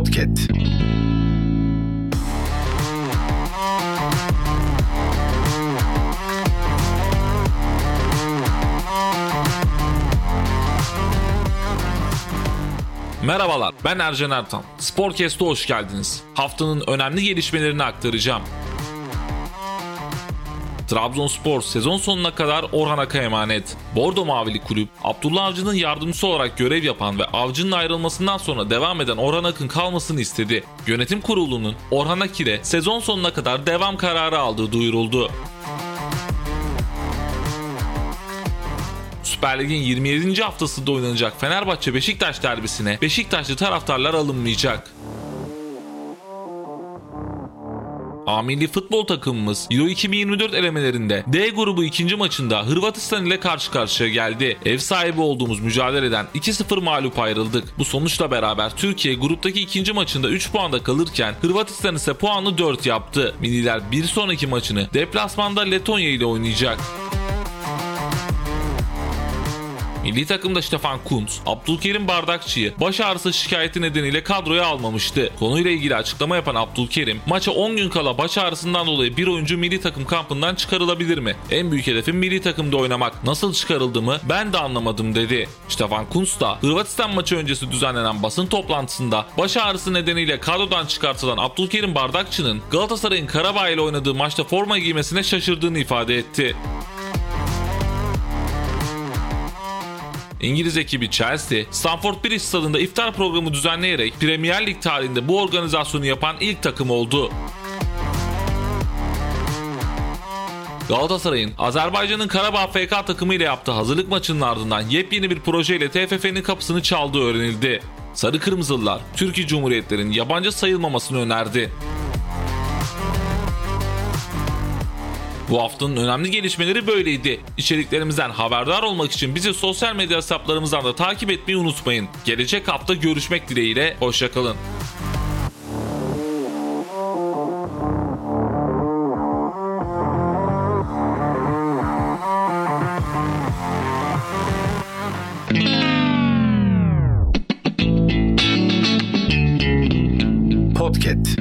Podcast. Merhabalar, ben Ercan Ertan. Sporcast'a hoş geldiniz. Haftanın önemli gelişmelerini aktaracağım. Trabzonspor sezon sonuna kadar Orhan Ak'a emanet. Bordo Mavili kulüp, Abdullah Avcı'nın yardımcısı olarak görev yapan ve Avcı'nın ayrılmasından sonra devam eden Orhan Ak'ın kalmasını istedi. Yönetim kurulunun Orhan Ak ile sezon sonuna kadar devam kararı aldığı duyuruldu. Süper Lig'in 27. haftasında oynanacak Fenerbahçe Beşiktaş derbisine Beşiktaşlı taraftarlar alınmayacak. A milli futbol takımımız Euro 2024 elemelerinde D grubu ikinci maçında Hırvatistan ile karşı karşıya geldi. Ev sahibi olduğumuz mücadeleden 2-0 mağlup ayrıldık. Bu sonuçla beraber Türkiye gruptaki ikinci maçında 3 puanda kalırken Hırvatistan ise puanı 4 yaptı. Milliler bir sonraki maçını deplasmanda Letonya ile oynayacak. Milli takımda Stefan Kuntz, Abdülkerim Bardakçı'yı baş ağrısı şikayeti nedeniyle kadroya almamıştı. Konuyla ilgili açıklama yapan Abdülkerim, maça 10 gün kala baş ağrısından dolayı bir oyuncu milli takım kampından çıkarılabilir mi? En büyük hedefim milli takımda oynamak. Nasıl çıkarıldığımı ben de anlamadım dedi. Stefan Kuntz da Hırvatistan maçı öncesi düzenlenen basın toplantısında baş ağrısı nedeniyle kadrodan çıkartılan Abdülkerim Bardakçı'nın Galatasaray'ın Karabağ ile oynadığı maçta forma giymesine şaşırdığını ifade etti. İngiliz ekibi Chelsea, Stamford Bridge stadında iftar programı düzenleyerek Premier Lig tarihinde bu organizasyonu yapan ilk takım oldu. Galatasaray'ın Azerbaycan'ın Karabağ FK takımı ile yaptığı hazırlık maçının ardından yepyeni bir projeyle TFF'nin kapısını çaldığı öğrenildi. Sarı Kırmızılılar, Türkiye Cumhuriyetlerin yabancı sayılmamasını önerdi. Bu haftanın önemli gelişmeleri böyleydi. İçeriklerimizden haberdar olmak için bizi sosyal medya hesaplarımızdan da takip etmeyi unutmayın. Gelecek hafta görüşmek dileğiyle, hoşçakalın. Podcast.